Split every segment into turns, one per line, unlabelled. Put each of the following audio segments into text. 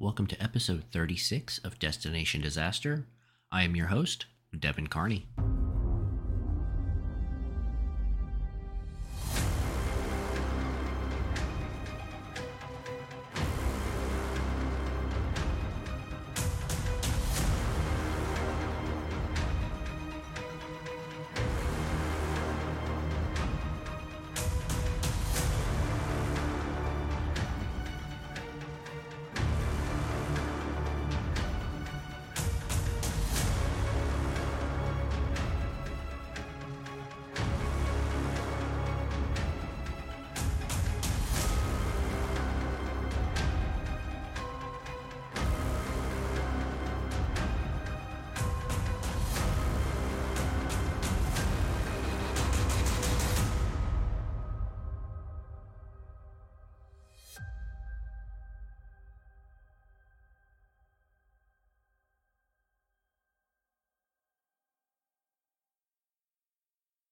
Welcome to episode 36 of Destination Disaster. I am your host, Devin Carney.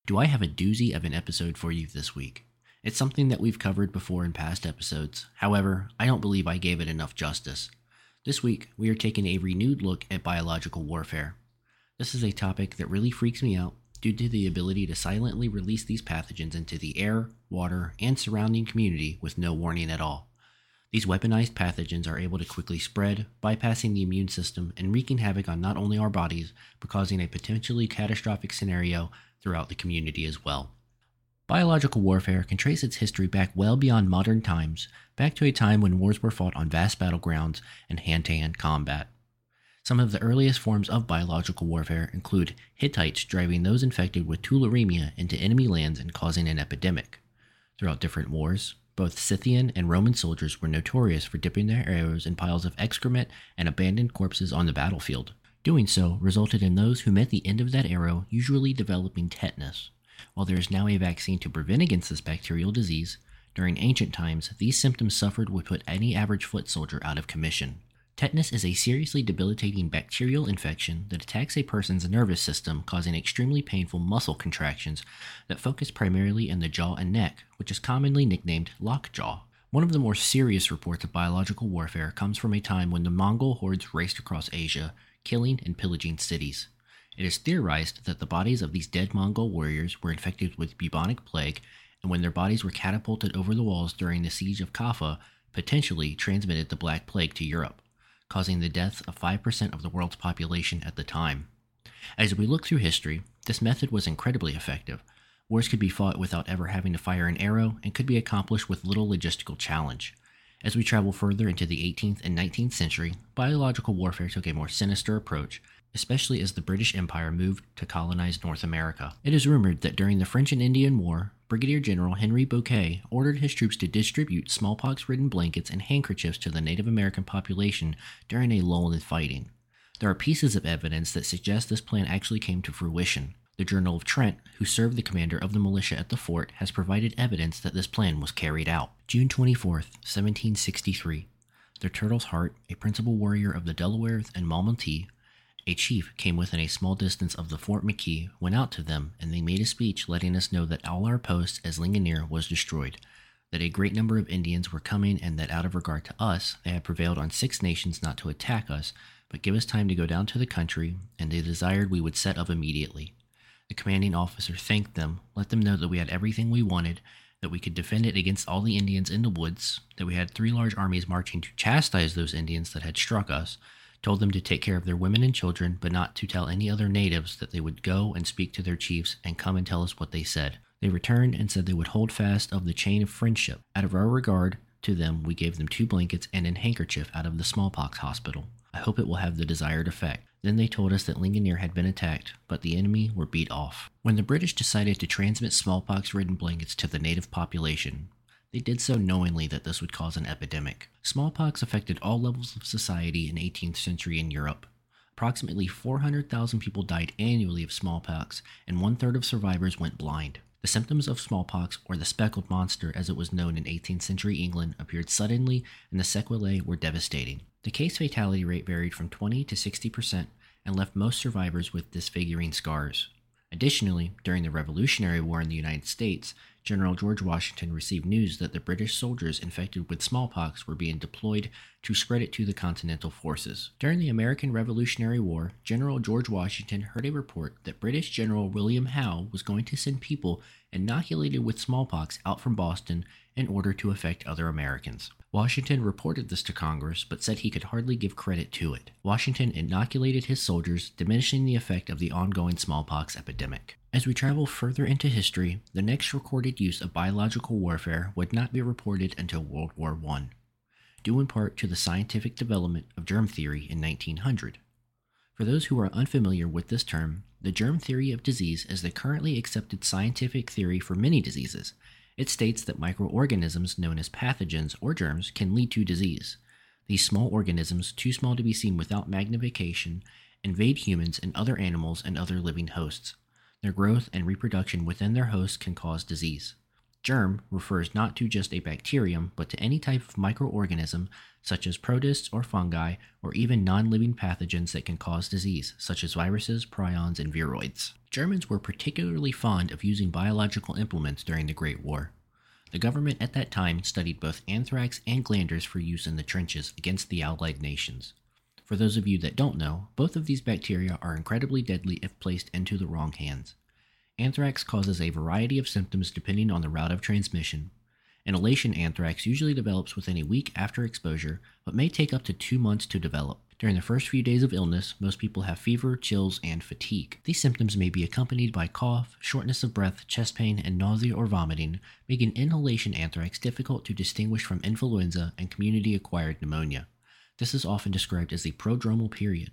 Do I have a doozy of an episode for you this week? It's something that we've covered before in past episodes. However, I don't believe I gave it enough justice. This week, we are taking a renewed look at biological warfare. This is a topic that really freaks me out due to the ability to silently release these pathogens into the air, water, and surrounding community with no warning at all. These weaponized pathogens are able to quickly spread, bypassing the immune system and wreaking havoc on not only our bodies, but causing a potentially catastrophic scenario throughout the community as well. Biological warfare can trace its history back well beyond modern times, back to a time when wars were fought on vast battlegrounds and hand to hand combat. Some of the earliest forms of biological warfare include Hittites driving those infected with tularemia into enemy lands and causing an epidemic. Throughout different wars, both Scythian and Roman soldiers were notorious for dipping their arrows in piles of excrement and abandoned corpses on the battlefield. Doing so resulted in those who met the end of that arrow usually developing tetanus. While there is now a vaccine to prevent against this bacterial disease, during ancient times these symptoms suffered would put any average foot soldier out of commission. Tetanus is a seriously debilitating bacterial infection that attacks a person's nervous system, causing extremely painful muscle contractions that focus primarily in the jaw and neck, which is commonly nicknamed lockjaw. One of the more serious reports of biological warfare comes from a time when the Mongol hordes raced across Asia, killing and pillaging cities. It is theorized that the bodies of these dead Mongol warriors were infected with bubonic plague, and when their bodies were catapulted over the walls during the siege of Kaffa, potentially transmitted the Black Plague to Europe, causing the death of 5% of the world's population at the time. As we look through history, this method was incredibly effective. Wars could be fought without ever having to fire an arrow and could be accomplished with little logistical challenge. As we travel further into the 18th and 19th century, biological warfare took a more sinister approach, especially as the British Empire moved to colonize North America. It is rumored that during the French and Indian War, Brigadier General Henry Bouquet ordered his troops to distribute smallpox ridden blankets and handkerchiefs to the Native American population during a lull in fighting. There are pieces of evidence that suggest this plan actually came to fruition. The Journal of Trent, who served the commander of the militia at the fort, has provided evidence that this plan was carried out. June 24, 1763. The Turtle's Heart, a principal warrior of the Delawares and Mamaltee, a chief came within a small distance of the Fort McKee, went out to them, and they made a speech letting us know that all our posts as Ligonier was destroyed, that a great number of Indians were coming, and that out of regard to us, they had prevailed on six nations not to attack us, but give us time to go down to the country, and they desired we would set up immediately. The commanding officer thanked them, let them know that we had everything we wanted, that we could defend it against all the Indians in the woods, that we had three large armies marching to chastise those Indians that had struck us, told them to take care of their women and children, but not to tell any other natives that they would go and speak to their chiefs and come and tell us what they said. They returned and said they would hold fast of the chain of friendship. Out of our regard to them, we gave them two blankets and an handkerchief out of the smallpox hospital. I hope it will have the desired effect. Then they told us that Ligonier had been attacked, but the enemy were beat off. When the British decided to transmit smallpox ridden blankets to the native population, They did so knowingly that this would cause an epidemic. Smallpox affected all levels of society in 18th century in Europe. Approximately 400,000 people died annually of smallpox, and one third of survivors went blind. The symptoms of smallpox, or the speckled monster as it was known in 18th century England, appeared suddenly, and the sequelae were devastating. The case fatality rate varied from 20 to 60 percent and left most survivors with disfiguring scars. Additionally, during the Revolutionary War in the United States, General George Washington received news that the British soldiers infected with smallpox were being deployed to spread it to the Continental forces. During the American Revolutionary War, General George Washington heard a report that British General William Howe was going to send people inoculated with smallpox out from Boston in order to affect other Americans. Washington reported this to Congress, but said he could hardly give credit to it. Washington inoculated his soldiers, diminishing the effect of the ongoing smallpox epidemic. As we travel further into history, the next recorded use of biological warfare would not be reported until World War I, due in part to the scientific development of germ theory in 1900. For those who are unfamiliar with this term, the germ theory of disease is the currently accepted scientific theory for many diseases, it states that microorganisms known as pathogens or germs can lead to disease. These small organisms, too small to be seen without magnification, invade humans and other animals and other living hosts. Their growth and reproduction within their hosts can cause disease. Germ refers not to just a bacterium, but to any type of microorganism, such as protists or fungi, or even non living pathogens that can cause disease, such as viruses, prions, and viroids. Germans were particularly fond of using biological implements during the Great War. The government at that time studied both anthrax and glanders for use in the trenches against the Allied nations. For those of you that don't know, both of these bacteria are incredibly deadly if placed into the wrong hands. Anthrax causes a variety of symptoms depending on the route of transmission. Inhalation anthrax usually develops within a week after exposure, but may take up to two months to develop. During the first few days of illness, most people have fever, chills, and fatigue. These symptoms may be accompanied by cough, shortness of breath, chest pain, and nausea or vomiting, making inhalation anthrax difficult to distinguish from influenza and community acquired pneumonia. This is often described as the prodromal period.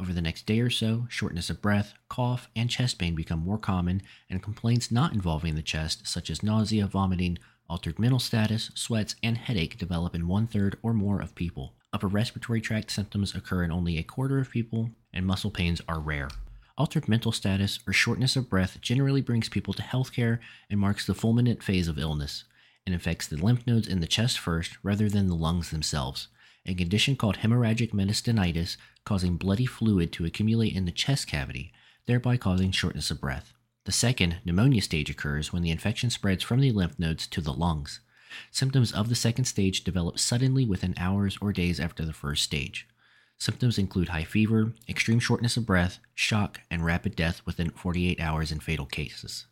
Over the next day or so, shortness of breath, cough, and chest pain become more common, and complaints not involving the chest, such as nausea, vomiting, altered mental status, sweats, and headache, develop in one third or more of people. Upper respiratory tract symptoms occur in only a quarter of people, and muscle pains are rare. Altered mental status or shortness of breath generally brings people to healthcare and marks the fulminant phase of illness. It affects the lymph nodes in the chest first rather than the lungs themselves. A condition called hemorrhagic mediastinitis causing bloody fluid to accumulate in the chest cavity, thereby causing shortness of breath. The second, pneumonia stage, occurs when the infection spreads from the lymph nodes to the lungs. Symptoms of the second stage develop suddenly within hours or days after the first stage. Symptoms include high fever, extreme shortness of breath, shock, and rapid death within 48 hours in fatal cases.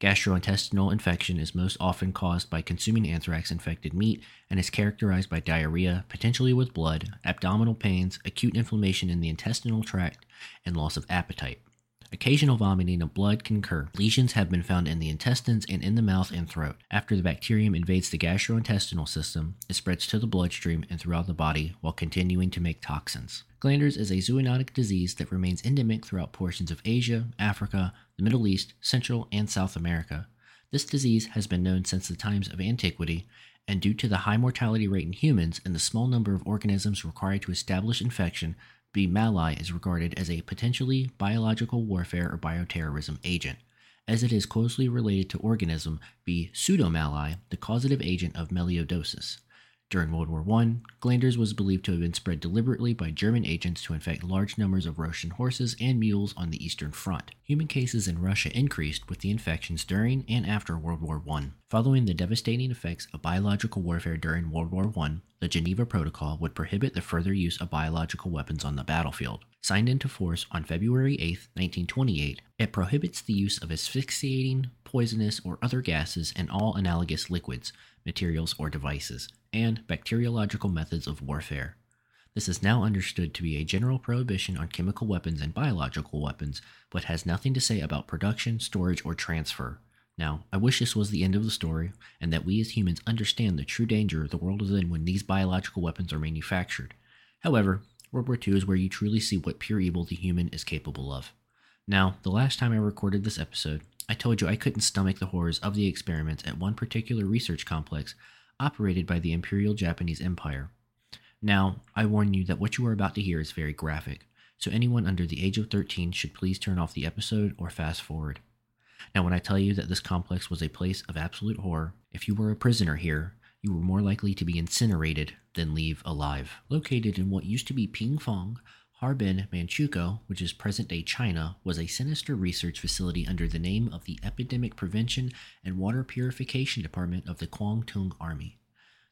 Gastrointestinal infection is most often caused by consuming anthrax infected meat and is characterized by diarrhea, potentially with blood, abdominal pains, acute inflammation in the intestinal tract, and loss of appetite. Occasional vomiting of blood can occur. Lesions have been found in the intestines and in the mouth and throat. After the bacterium invades the gastrointestinal system, it spreads to the bloodstream and throughout the body while continuing to make toxins. Glanders is a zoonotic disease that remains endemic throughout portions of Asia, Africa, the Middle East, Central, and South America. This disease has been known since the times of antiquity, and due to the high mortality rate in humans and the small number of organisms required to establish infection, B. mallei is regarded as a potentially biological warfare or bioterrorism agent, as it is closely related to organism B. pseudomallei, the causative agent of melioidosis. During World War I, glanders was believed to have been spread deliberately by German agents to infect large numbers of Russian horses and mules on the Eastern Front. Human cases in Russia increased with the infections during and after World War I. Following the devastating effects of biological warfare during World War I, the Geneva Protocol would prohibit the further use of biological weapons on the battlefield. Signed into force on February 8, 1928, it prohibits the use of asphyxiating, poisonous, or other gases and all analogous liquids, materials, or devices and bacteriological methods of warfare. This is now understood to be a general prohibition on chemical weapons and biological weapons, but has nothing to say about production, storage, or transfer. Now, I wish this was the end of the story, and that we as humans understand the true danger the world is in when these biological weapons are manufactured. However, World War II is where you truly see what pure evil the human is capable of. Now, the last time I recorded this episode, I told you I couldn't stomach the horrors of the experiments at one particular research complex operated by the Imperial Japanese Empire. Now, I warn you that what you are about to hear is very graphic, so anyone under the age of 13 should please turn off the episode or fast forward. Now, when I tell you that this complex was a place of absolute horror, if you were a prisoner here, you were more likely to be incinerated than leave alive. Located in what used to be Pingfang, Harbin Manchukuo, which is present day China, was a sinister research facility under the name of the Epidemic Prevention and Water Purification Department of the Kwantung Army.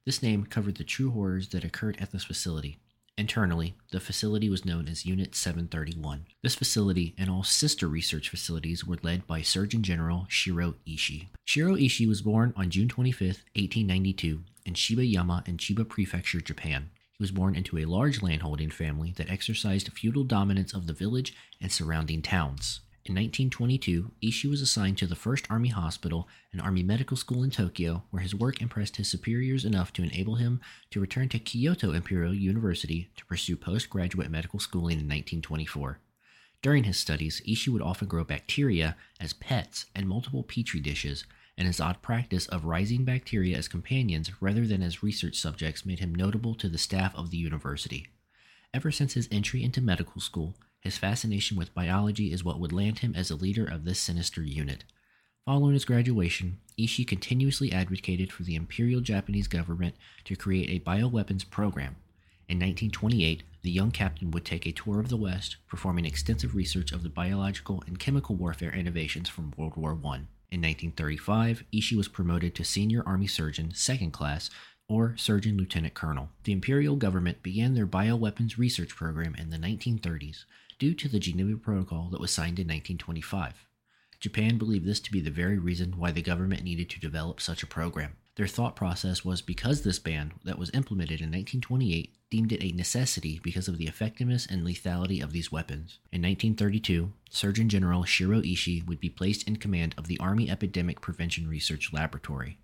This name covered the true horrors that occurred at this facility. Internally, the facility was known as Unit 731. This facility and all sister research facilities were led by Surgeon General Shiro Ishii. Shiro Ishii was born on June 25, 1892, in Shibayama in Chiba Prefecture, Japan. He was born into a large landholding family that exercised feudal dominance of the village and surrounding towns. In 1922, Ishii was assigned to the 1st Army Hospital and Army Medical School in Tokyo, where his work impressed his superiors enough to enable him to return to Kyoto Imperial University to pursue postgraduate medical schooling in 1924. During his studies, Ishii would often grow bacteria as pets and multiple petri dishes, and his odd practice of raising bacteria as companions rather than as research subjects made him notable to the staff of the university. Ever since his entry into medical school, his fascination with biology is what would land him as a leader of this sinister unit. Following his graduation, Ishii continuously advocated for the Imperial Japanese government to create a bioweapons program. In 1928, the young captain would take a tour of the West, performing extensive research of the biological and chemical warfare innovations from World War I. In 1935, Ishii was promoted to Senior Army Surgeon, Second Class, or Surgeon Lieutenant Colonel. The Imperial government began their bioweapons research program in the 1930s, due to the Geneva Protocol that was signed in 1925. Japan believed this to be the very reason why the government needed to develop such a program. Their thought process was because this ban that was implemented in 1928 deemed it a necessity because of the effectiveness and lethality of these weapons. In 1932, Surgeon General Shiro Ishii would be placed in command of the Army Epidemic Prevention Research Laboratory.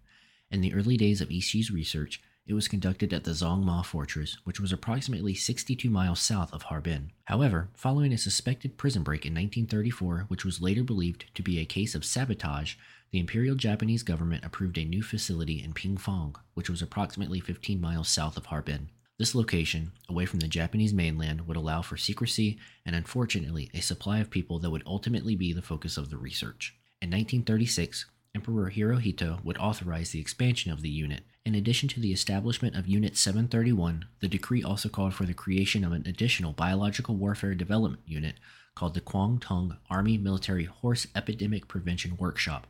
In the early days of Ishii's research, it was conducted at the Zhongma Fortress, which was approximately 62 miles south of Harbin. However, following a suspected prison break in 1934, which was later believed to be a case of sabotage, the Imperial Japanese government approved a new facility in Pingfang, which was approximately 15 miles south of Harbin. This location, away from the Japanese mainland, would allow for secrecy and, unfortunately, a supply of people that would ultimately be the focus of the research. In 1936, Emperor Hirohito would authorize the expansion of the unit, in addition to the establishment of Unit 731, the decree also called for the creation of an additional biological warfare development unit called the Kwantung Army Military Horse Epidemic Prevention Workshop,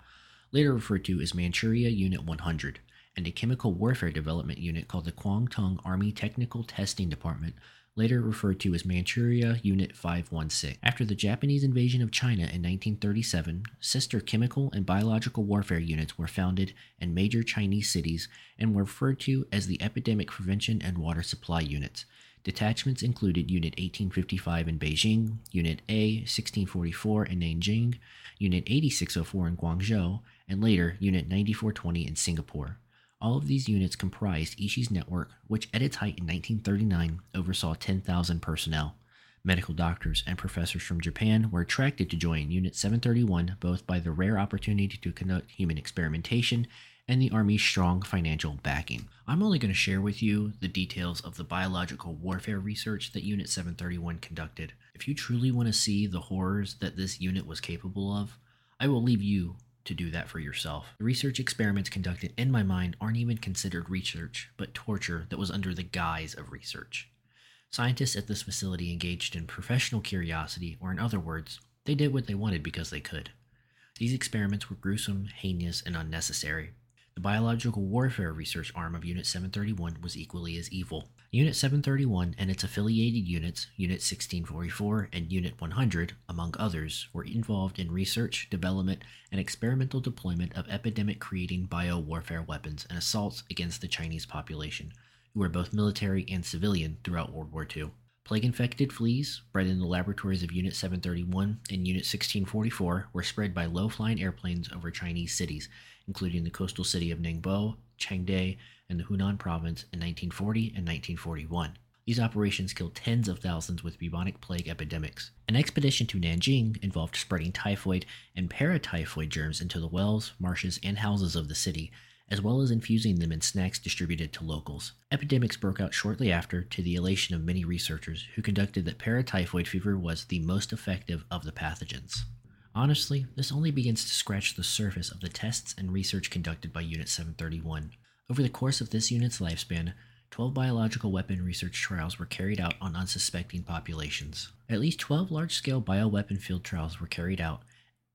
later referred to as Manchuria Unit 100, and a chemical warfare development unit called the Kwantung Army Technical Testing Department, later referred to as Manchuria Unit 516. After the Japanese invasion of China in 1937, sister chemical and biological warfare units were founded in major Chinese cities and were referred to as the Epidemic Prevention and Water Supply Units. Detachments included Unit 1855 in Beijing, Unit A 1644 in Nanjing, Unit 8604 in Guangzhou, and later Unit 9420 in Singapore. All of these units comprised Ishii's network, which at its height in 1939 oversaw 10,000 personnel. Medical doctors and professors from Japan were attracted to join Unit 731 both by the rare opportunity to conduct human experimentation and the Army's strong financial backing. I'm only going to share with you the details of the biological warfare research that Unit 731 conducted. If you truly want to see the horrors that this unit was capable of, I will leave you to do that for yourself. The research experiments conducted in my mind aren't even considered research, but torture that was under the guise of research. Scientists at this facility engaged in professional curiosity, or in other words, they did what they wanted because they could. These experiments were gruesome, heinous, and unnecessary. The biological warfare research arm of Unit 731 was equally as evil. Unit 731 and its affiliated units, Unit 1644 and Unit 100, among others, were involved in research, development, and experimental deployment of epidemic creating biowarfare weapons and assaults against the Chinese population, who were both military and civilian throughout World War II. Plague infected fleas, bred in the laboratories of Unit 731 and Unit 1644, were spread by low flying airplanes over Chinese cities, including the coastal city of Ningbo, Changde, and the Hunan province in 1940 and 1941. These operations killed tens of thousands with bubonic plague epidemics. An expedition to Nanjing involved spreading typhoid and paratyphoid germs into the wells, marshes, and houses of the city, as well as infusing them in snacks distributed to locals. Epidemics broke out shortly after, to the elation of many researchers who conducted that paratyphoid fever was the most effective of the pathogens. Honestly, this only begins to scratch the surface of the tests and research conducted by Unit 731. Over the course of this unit's lifespan, 12 biological weapon research trials were carried out on unsuspecting populations. At least 12 large scale bioweapon field trials were carried out,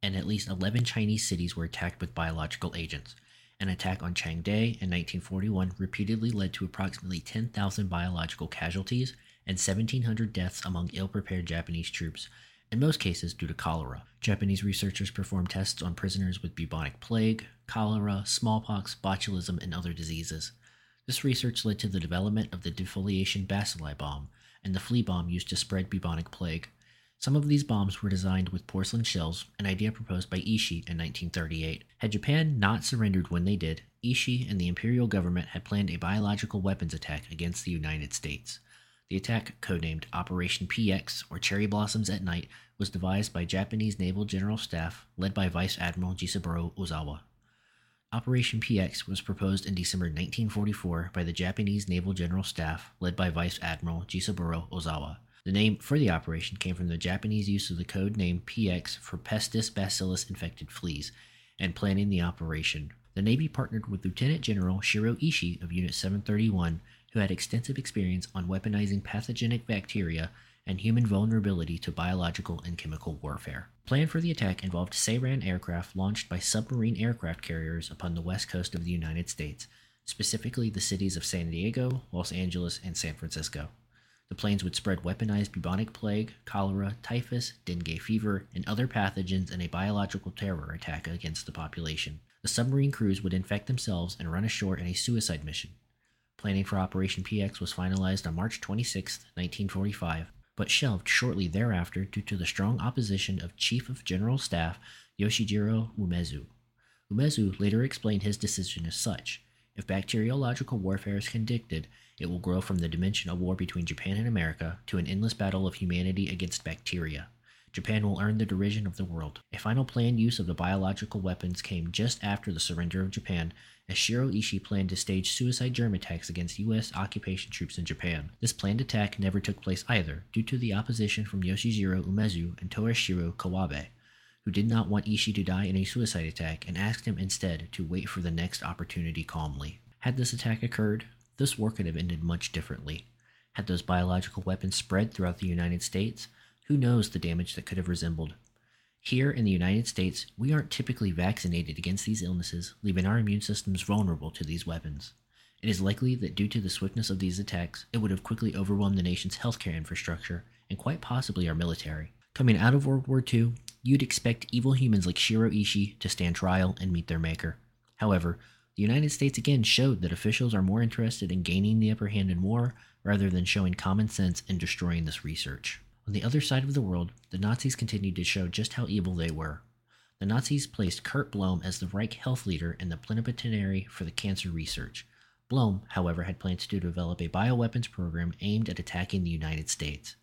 and at least 11 Chinese cities were attacked with biological agents. An attack on Changde in 1941 repeatedly led to approximately 10,000 biological casualties and 1,700 deaths among ill prepared Japanese troops, in most cases due to cholera. Japanese researchers performed tests on prisoners with bubonic plague, cholera, smallpox, botulism, and other diseases. This research led to the development of the defoliation bacilli bomb and the flea bomb used to spread bubonic plague. Some of these bombs were designed with porcelain shells, an idea proposed by Ishii in 1938. Had Japan not surrendered when they did, Ishii and the imperial government had planned a biological weapons attack against the United States. The attack, codenamed Operation PX or Cherry Blossoms at Night, was devised by Japanese Naval General Staff led by Vice Admiral Jisaburo Ozawa. Operation PX was proposed in December 1944 by the Japanese Naval General Staff led by Vice Admiral Jisaburo Ozawa. The name for the operation came from the Japanese use of the code name PX for Pestis bacillus infected fleas and planning the operation. The Navy partnered with Lieutenant General Shiro Ishii of Unit 731 who had extensive experience on weaponizing pathogenic bacteria and human vulnerability to biological and chemical warfare. Plan for the attack involved Seiran aircraft launched by submarine aircraft carriers upon the west coast of the United States, specifically the cities of San Diego, Los Angeles, and San Francisco. The planes would spread weaponized bubonic plague, cholera, typhus, dengue fever, and other pathogens in a biological terror attack against the population. The submarine crews would infect themselves and run ashore in a suicide mission, Planning for Operation PX was finalized on March 26, 1945, but shelved shortly thereafter due to the strong opposition of Chief of General Staff Yoshijiro Umezu. Umezu later explained his decision as such If bacteriological warfare is conducted, it will grow from the dimension of war between Japan and America to an endless battle of humanity against bacteria. Japan will earn the derision of the world. A final planned use of the biological weapons came just after the surrender of Japan, as Shiro Ishii planned to stage suicide germ attacks against U.S. occupation troops in Japan. This planned attack never took place either, due to the opposition from Yoshijiro Umezu and Torashiro Kawabe, who did not want Ishii to die in a suicide attack and asked him instead to wait for the next opportunity calmly. Had this attack occurred, this war could have ended much differently. Had those biological weapons spread throughout the United States, who knows the damage that could have resembled? Here in the United States, we aren't typically vaccinated against these illnesses, leaving our immune systems vulnerable to these weapons. It is likely that due to the swiftness of these attacks, it would have quickly overwhelmed the nation's healthcare infrastructure and quite possibly our military. Coming out of World War II, you'd expect evil humans like Shiro Ishii to stand trial and meet their maker. However, the United States again showed that officials are more interested in gaining the upper hand in war rather than showing common sense and destroying this research. On the other side of the world, the Nazis continued to show just how evil they were. The Nazis placed Kurt Blome as the Reich health leader and the plenipotentiary for the cancer research. Blome, however, had plans to develop a bioweapons program aimed at attacking the United States.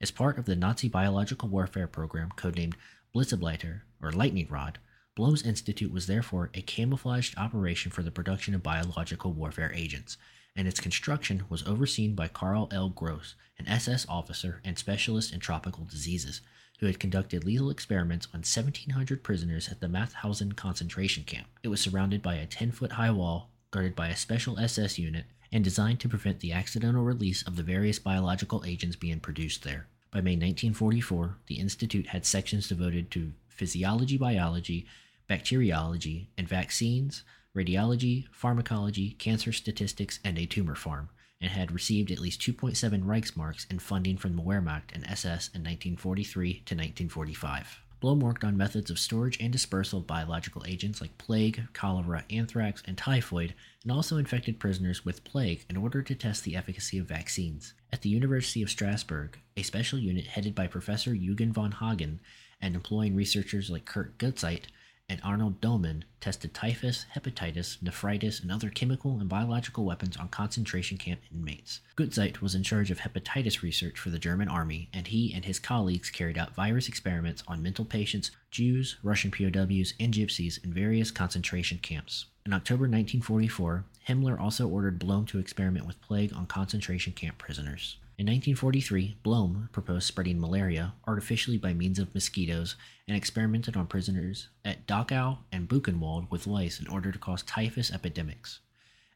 As part of the Nazi biological warfare program codenamed Blitzableiter, or Lightning Rod, Blome's Institute was therefore a camouflaged operation for the production of biological warfare agents, and its construction was overseen by Karl L. Gross, an SS officer and specialist in tropical diseases, who had conducted lethal experiments on 1,700 prisoners at the Mauthausen concentration camp. It was surrounded by a 10 foot high wall, guarded by a special SS unit, and designed to prevent the accidental release of the various biological agents being produced there. By May 1944, the Institute had sections devoted to physiology, biology, bacteriology, and vaccines, radiology, pharmacology, cancer statistics, and a tumor farm, and had received at least 2.7 Reichsmarks in funding from the Wehrmacht and SS in 1943 to 1945. Blome worked on methods of storage and dispersal of biological agents like plague, cholera, anthrax, and typhoid, and also infected prisoners with plague in order to test the efficacy of vaccines. At the University of Strasbourg, a special unit headed by Professor Eugen von Hagen and employing researchers like Kurt Gutzeit and Arnold Dohmen tested typhus, hepatitis, nephritis, and other chemical and biological weapons on concentration camp inmates. Gutzeit was in charge of hepatitis research for the German army, and he and his colleagues carried out virus experiments on mental patients, Jews, Russian POWs, and gypsies in various concentration camps. In October 1944, Himmler also ordered Blome to experiment with plague on concentration camp prisoners. In 1943, Blome proposed spreading malaria artificially by means of mosquitoes and experimented on prisoners at Dachau and Buchenwald with lice in order to cause typhus epidemics.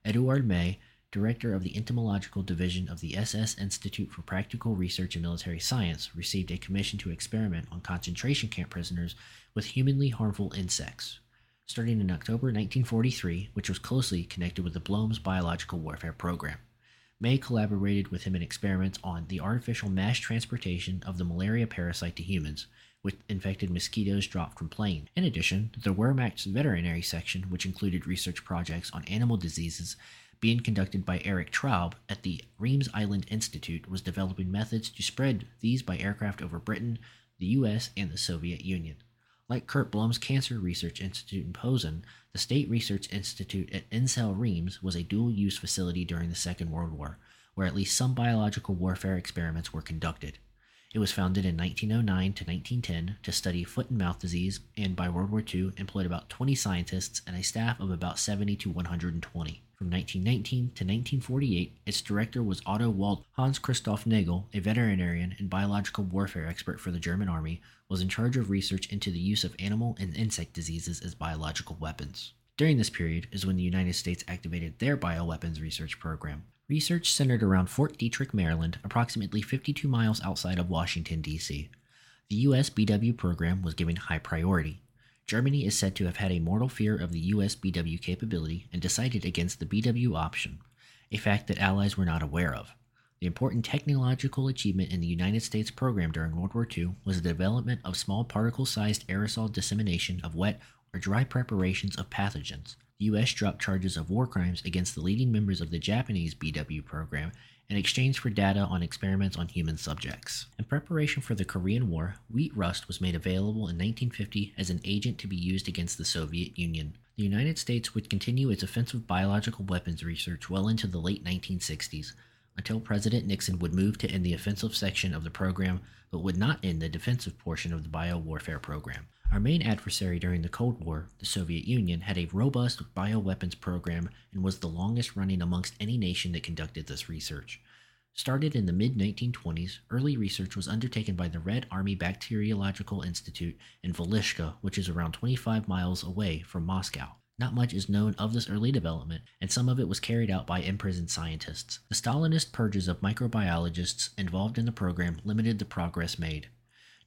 Eduard May, director of the entomological division of the SS Institute for Practical Research in Military Science, received a commission to experiment on concentration camp prisoners with humanly harmful insects. Starting in October 1943, which was closely connected with the Blome's biological warfare program. May collaborated with him in experiments on the artificial mass transportation of the malaria parasite to humans, with infected mosquitoes dropped from plane. In addition, the Wehrmacht's veterinary section, which included research projects on animal diseases being conducted by Erich Traub at the Riems Island Institute, was developing methods to spread these by aircraft over Britain, the US, and the Soviet Union. Like Kurt Blome's Cancer Research Institute in Posen, the State Research Institute at Insel Riems was a dual use facility during the Second World War, where at least some biological warfare experiments were conducted. It was founded in 1909 to 1910 to study foot and mouth disease, and by World War II employed about 20 scientists and a staff of about 70 to 120. From 1919 to 1948, its director was Otto Wald. Hans Christoph Nagel, a veterinarian and biological warfare expert for the German army, was in charge of research into the use of animal and insect diseases as biological weapons. During this period is when the United States activated their bioweapons research program. Research centered around Fort Detrick, Maryland, approximately 52 miles outside of Washington, D.C. The U.S. BW program was given high priority. Germany is said to have had a mortal fear of the US BW capability and decided against the BW option, a fact that allies were not aware of. The important technological achievement in the United States program during World War II was the development of small particle sized aerosol dissemination of wet or dry preparations of pathogens. The U.S. dropped charges of war crimes against the leading members of the Japanese BW program in exchange for data on experiments on human subjects. In preparation for the Korean War, wheat rust was made available in 1950 as an agent to be used against the Soviet Union. The United States would continue its offensive biological weapons research well into the late 1960s, until President Nixon would move to end the offensive section of the program but would not end the defensive portion of the biowarfare program. Our main adversary during the Cold War, the Soviet Union, had a robust bioweapons program and was the longest running amongst any nation that conducted this research. Started in the mid 1920s, early research was undertaken by the Red Army Bacteriological Institute in Velishka, which is around 25 miles away from Moscow. Not much is known of this early development, and some of it was carried out by imprisoned scientists. The Stalinist purges of microbiologists involved in the program limited the progress made.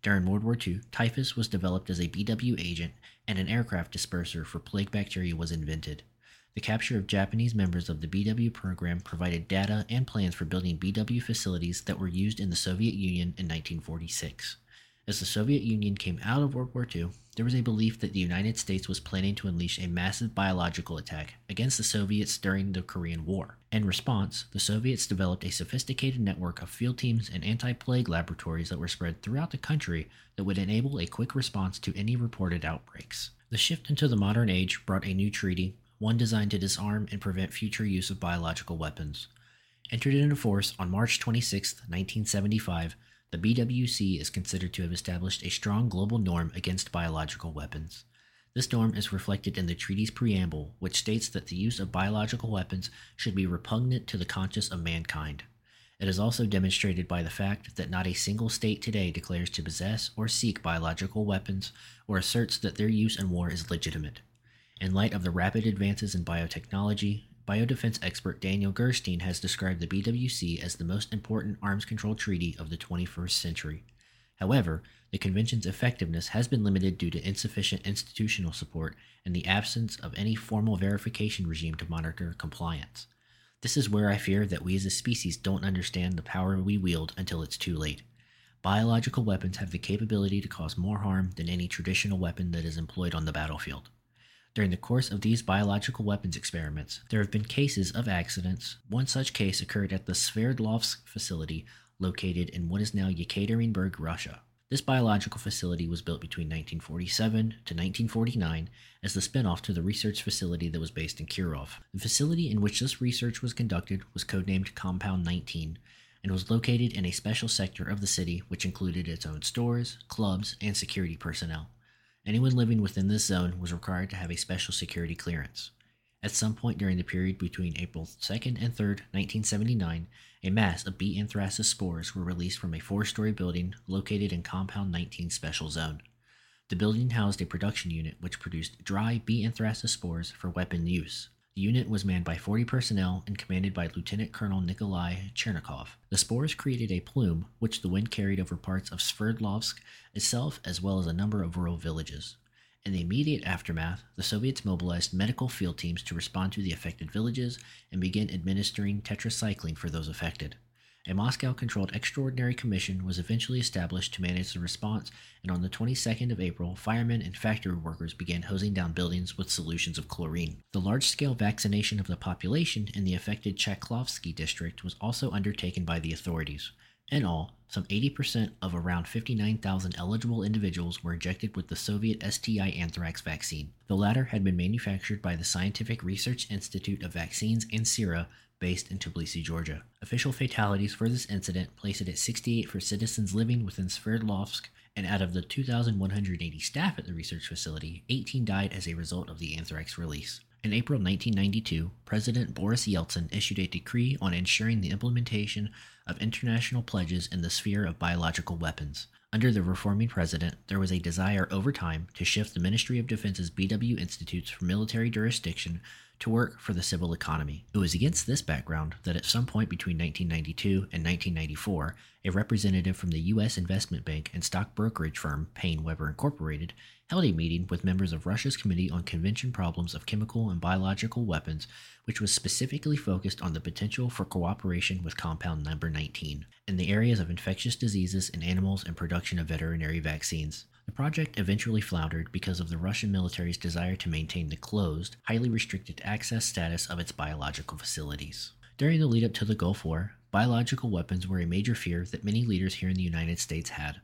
During World War II, typhus was developed as a BW agent, and an aircraft disperser for plague bacteria was invented. The capture of Japanese members of the BW program provided data and plans for building BW facilities that were used in the Soviet Union in 1946. As the Soviet Union came out of World War II, there was a belief that the United States was planning to unleash a massive biological attack against the Soviets during the Korean War. In response, the Soviets developed a sophisticated network of field teams and anti plague laboratories that were spread throughout the country that would enable a quick response to any reported outbreaks. The shift into the modern age brought a new treaty, one designed to disarm and prevent future use of biological weapons. Entered into force on March 26, 1975, the BWC is considered to have established a strong global norm against biological weapons. This norm is reflected in the treaty's preamble, which states that the use of biological weapons should be repugnant to the conscience of mankind. It is also demonstrated by the fact that not a single state today declares to possess or seek biological weapons or asserts that their use in war is legitimate. In light of the rapid advances in biotechnology, biodefense expert Daniel Gerstein has described the BWC as the most important arms control treaty of the 21st century. However, the convention's effectiveness has been limited due to insufficient institutional support and the absence of any formal verification regime to monitor compliance. This is where I fear that we as a species don't understand the power we wield until it's too late. Biological weapons have the capability to cause more harm than any traditional weapon that is employed on the battlefield. During the course of these biological weapons experiments, there have been cases of accidents. One such case occurred at the Sverdlovsk facility located in what is now Yekaterinburg, Russia. This biological facility was built between 1947 to 1949 as the spinoff to the research facility that was based in Kirov. The facility in which this research was conducted was codenamed Compound 19 and was located in a special sector of the city which included its own stores, clubs, and security personnel. Anyone living within this zone was required to have a special security clearance. At some point during the period between April 2nd and 3rd, 1979, a mass of B. anthracis spores were released from a four story building located in Compound 19 Special Zone. The building housed a production unit which produced dry B. anthracis spores for weapon use. The unit was manned by 40 personnel and commanded by Lieutenant Colonel Nikolai Chernikov. The spores created a plume which the wind carried over parts of Sverdlovsk itself as well as a number of rural villages. In the immediate aftermath, the Soviets mobilized medical field teams to respond to the affected villages and begin administering tetracycline for those affected. A Moscow controlled extraordinary commission was eventually established to manage the response, and on the 22nd of April, firemen and factory workers began hosing down buildings with solutions of chlorine. The large scale vaccination of the population in the affected Chkalovsky district was also undertaken by the authorities. In all, some 80% of around 59,000 eligible individuals were injected with the Soviet STI anthrax vaccine. The latter had been manufactured by the Scientific Research Institute of Vaccines and Sera, based in Tbilisi, Georgia. Official fatalities for this incident place it at 68 for citizens living within Sverdlovsk, and out of the 2,180 staff at the research facility, 18 died as a result of the anthrax release. In April 1992, President Boris Yeltsin issued a decree on ensuring the implementation of international pledges in the sphere of biological weapons. Under the reforming president, there was a desire over time to shift the Ministry of Defense's BW institutes from military jurisdiction to work for the civil economy. It was against this background that at some point between 1992 and 1994, a representative from the U.S. investment bank and stock brokerage firm Paine Webber Incorporated held a meeting with members of Russia's Committee on Convention Problems of Chemical and Biological Weapons, which was specifically focused on the potential for cooperation with Compound Number 19 in the areas of infectious diseases in animals and production of veterinary vaccines. The project eventually floundered because of the Russian military's desire to maintain the closed, highly restricted access status of its biological facilities. During the lead up to the Gulf War, biological weapons were a major fear that many leaders here in the United States had.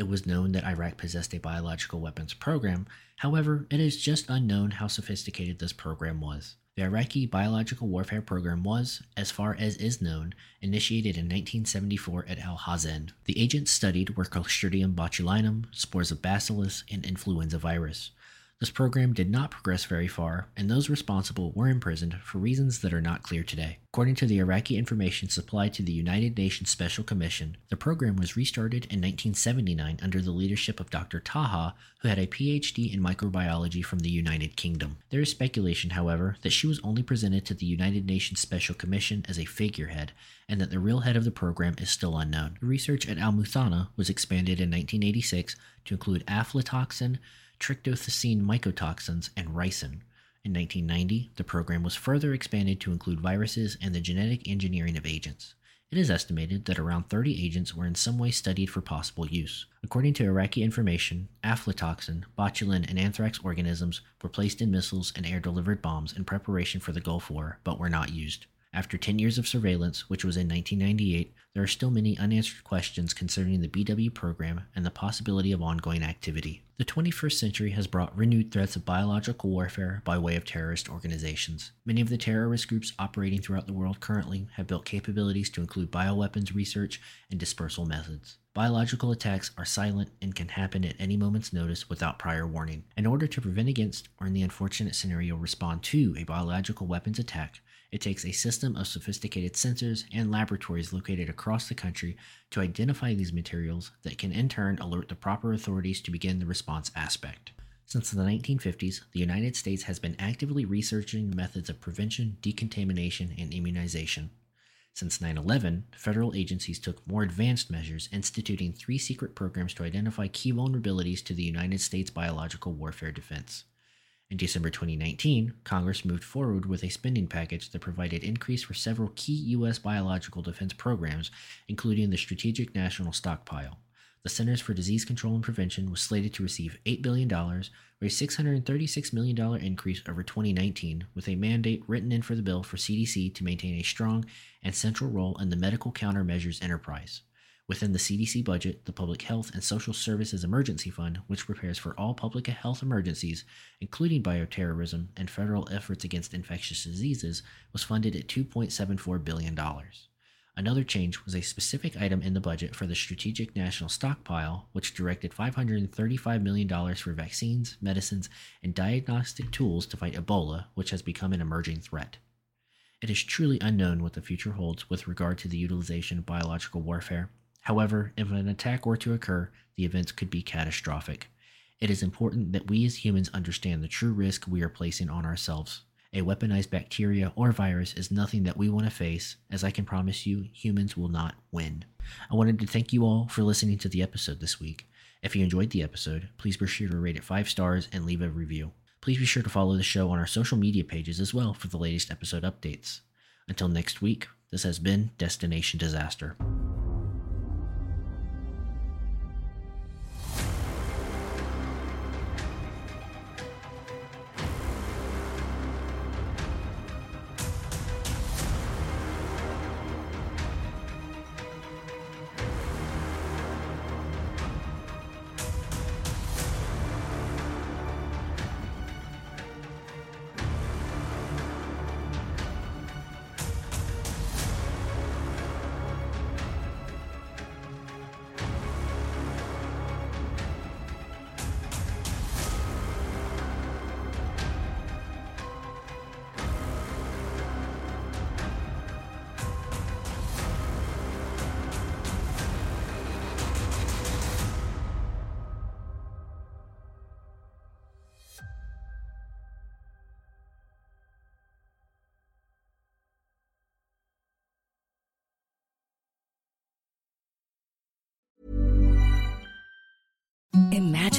It was known that Iraq possessed a biological weapons program, however, it is just unknown how sophisticated this program was. The Iraqi biological warfare program was, as far as is known, initiated in 1974 at Al Hazen. The agents studied were Clostridium botulinum, spores of bacillus, and influenza virus. This program did not progress very far, and those responsible were imprisoned for reasons that are not clear today. According to the Iraqi information supplied to the United Nations Special Commission, the program was restarted in 1979 under the leadership of Dr. Taha, who had a PhD in microbiology from the United Kingdom. There is speculation, however, that she was only presented to the United Nations Special Commission as a figurehead, and that the real head of the program is still unknown. The research at Al Muthana was expanded in 1986 to include aflatoxin, tryptocyanin mycotoxins, and ricin. In 1990, the program was further expanded to include viruses and the genetic engineering of agents. It is estimated that around 30 agents were in some way studied for possible use. According to Iraqi information, aflatoxin, botulin, and anthrax organisms were placed in missiles and air delivered bombs in preparation for the Gulf War, but were not used. After 10 years of surveillance, which was in 1998, there are still many unanswered questions concerning the BW program and the possibility of ongoing activity. The 21st century has brought renewed threats of biological warfare by way of terrorist organizations. Many of the terrorist groups operating throughout the world currently have built capabilities to include bioweapons research and dispersal methods. Biological attacks are silent and can happen at any moment's notice without prior warning. In order to prevent against, or in the unfortunate scenario, respond to a biological weapons attack, it takes a system of sophisticated sensors and laboratories located across the country to identify these materials that can in turn alert the proper authorities to begin the response aspect. Since the 1950s, the United States has been actively researching methods of prevention, decontamination, and immunization. Since 9 11, federal agencies took more advanced measures, instituting three secret programs to identify key vulnerabilities to the United States biological warfare defense. In December 2019, Congress moved forward with a spending package that provided increase for several key U.S. biological defense programs, including the Strategic National Stockpile. The Centers for Disease Control and Prevention was slated to receive $8 billion, or a $636 million increase over 2019, with a mandate written in for the bill for CDC to maintain a strong and central role in the medical countermeasures enterprise. Within the CDC budget, the Public Health and Social Services Emergency Fund, which prepares for all public health emergencies, including bioterrorism and federal efforts against infectious diseases, was funded at $2.74 billion. Another change was a specific item in the budget for the Strategic National Stockpile, which directed $535 million for vaccines, medicines, and diagnostic tools to fight Ebola, which has become an emerging threat. It is truly unknown what the future holds with regard to the utilization of biological warfare, However, if an attack were to occur, the events could be catastrophic. It is important that we as humans understand the true risk we are placing on ourselves. A weaponized bacteria or virus is nothing that we want to face, as I can promise you, humans will not win. I wanted to thank you all for listening to the episode this week. If you enjoyed the episode, please be sure to rate it 5 stars and leave a review. Please be sure to follow the show on our social media pages as well for the latest episode updates. Until next week, this has been Destination Disaster.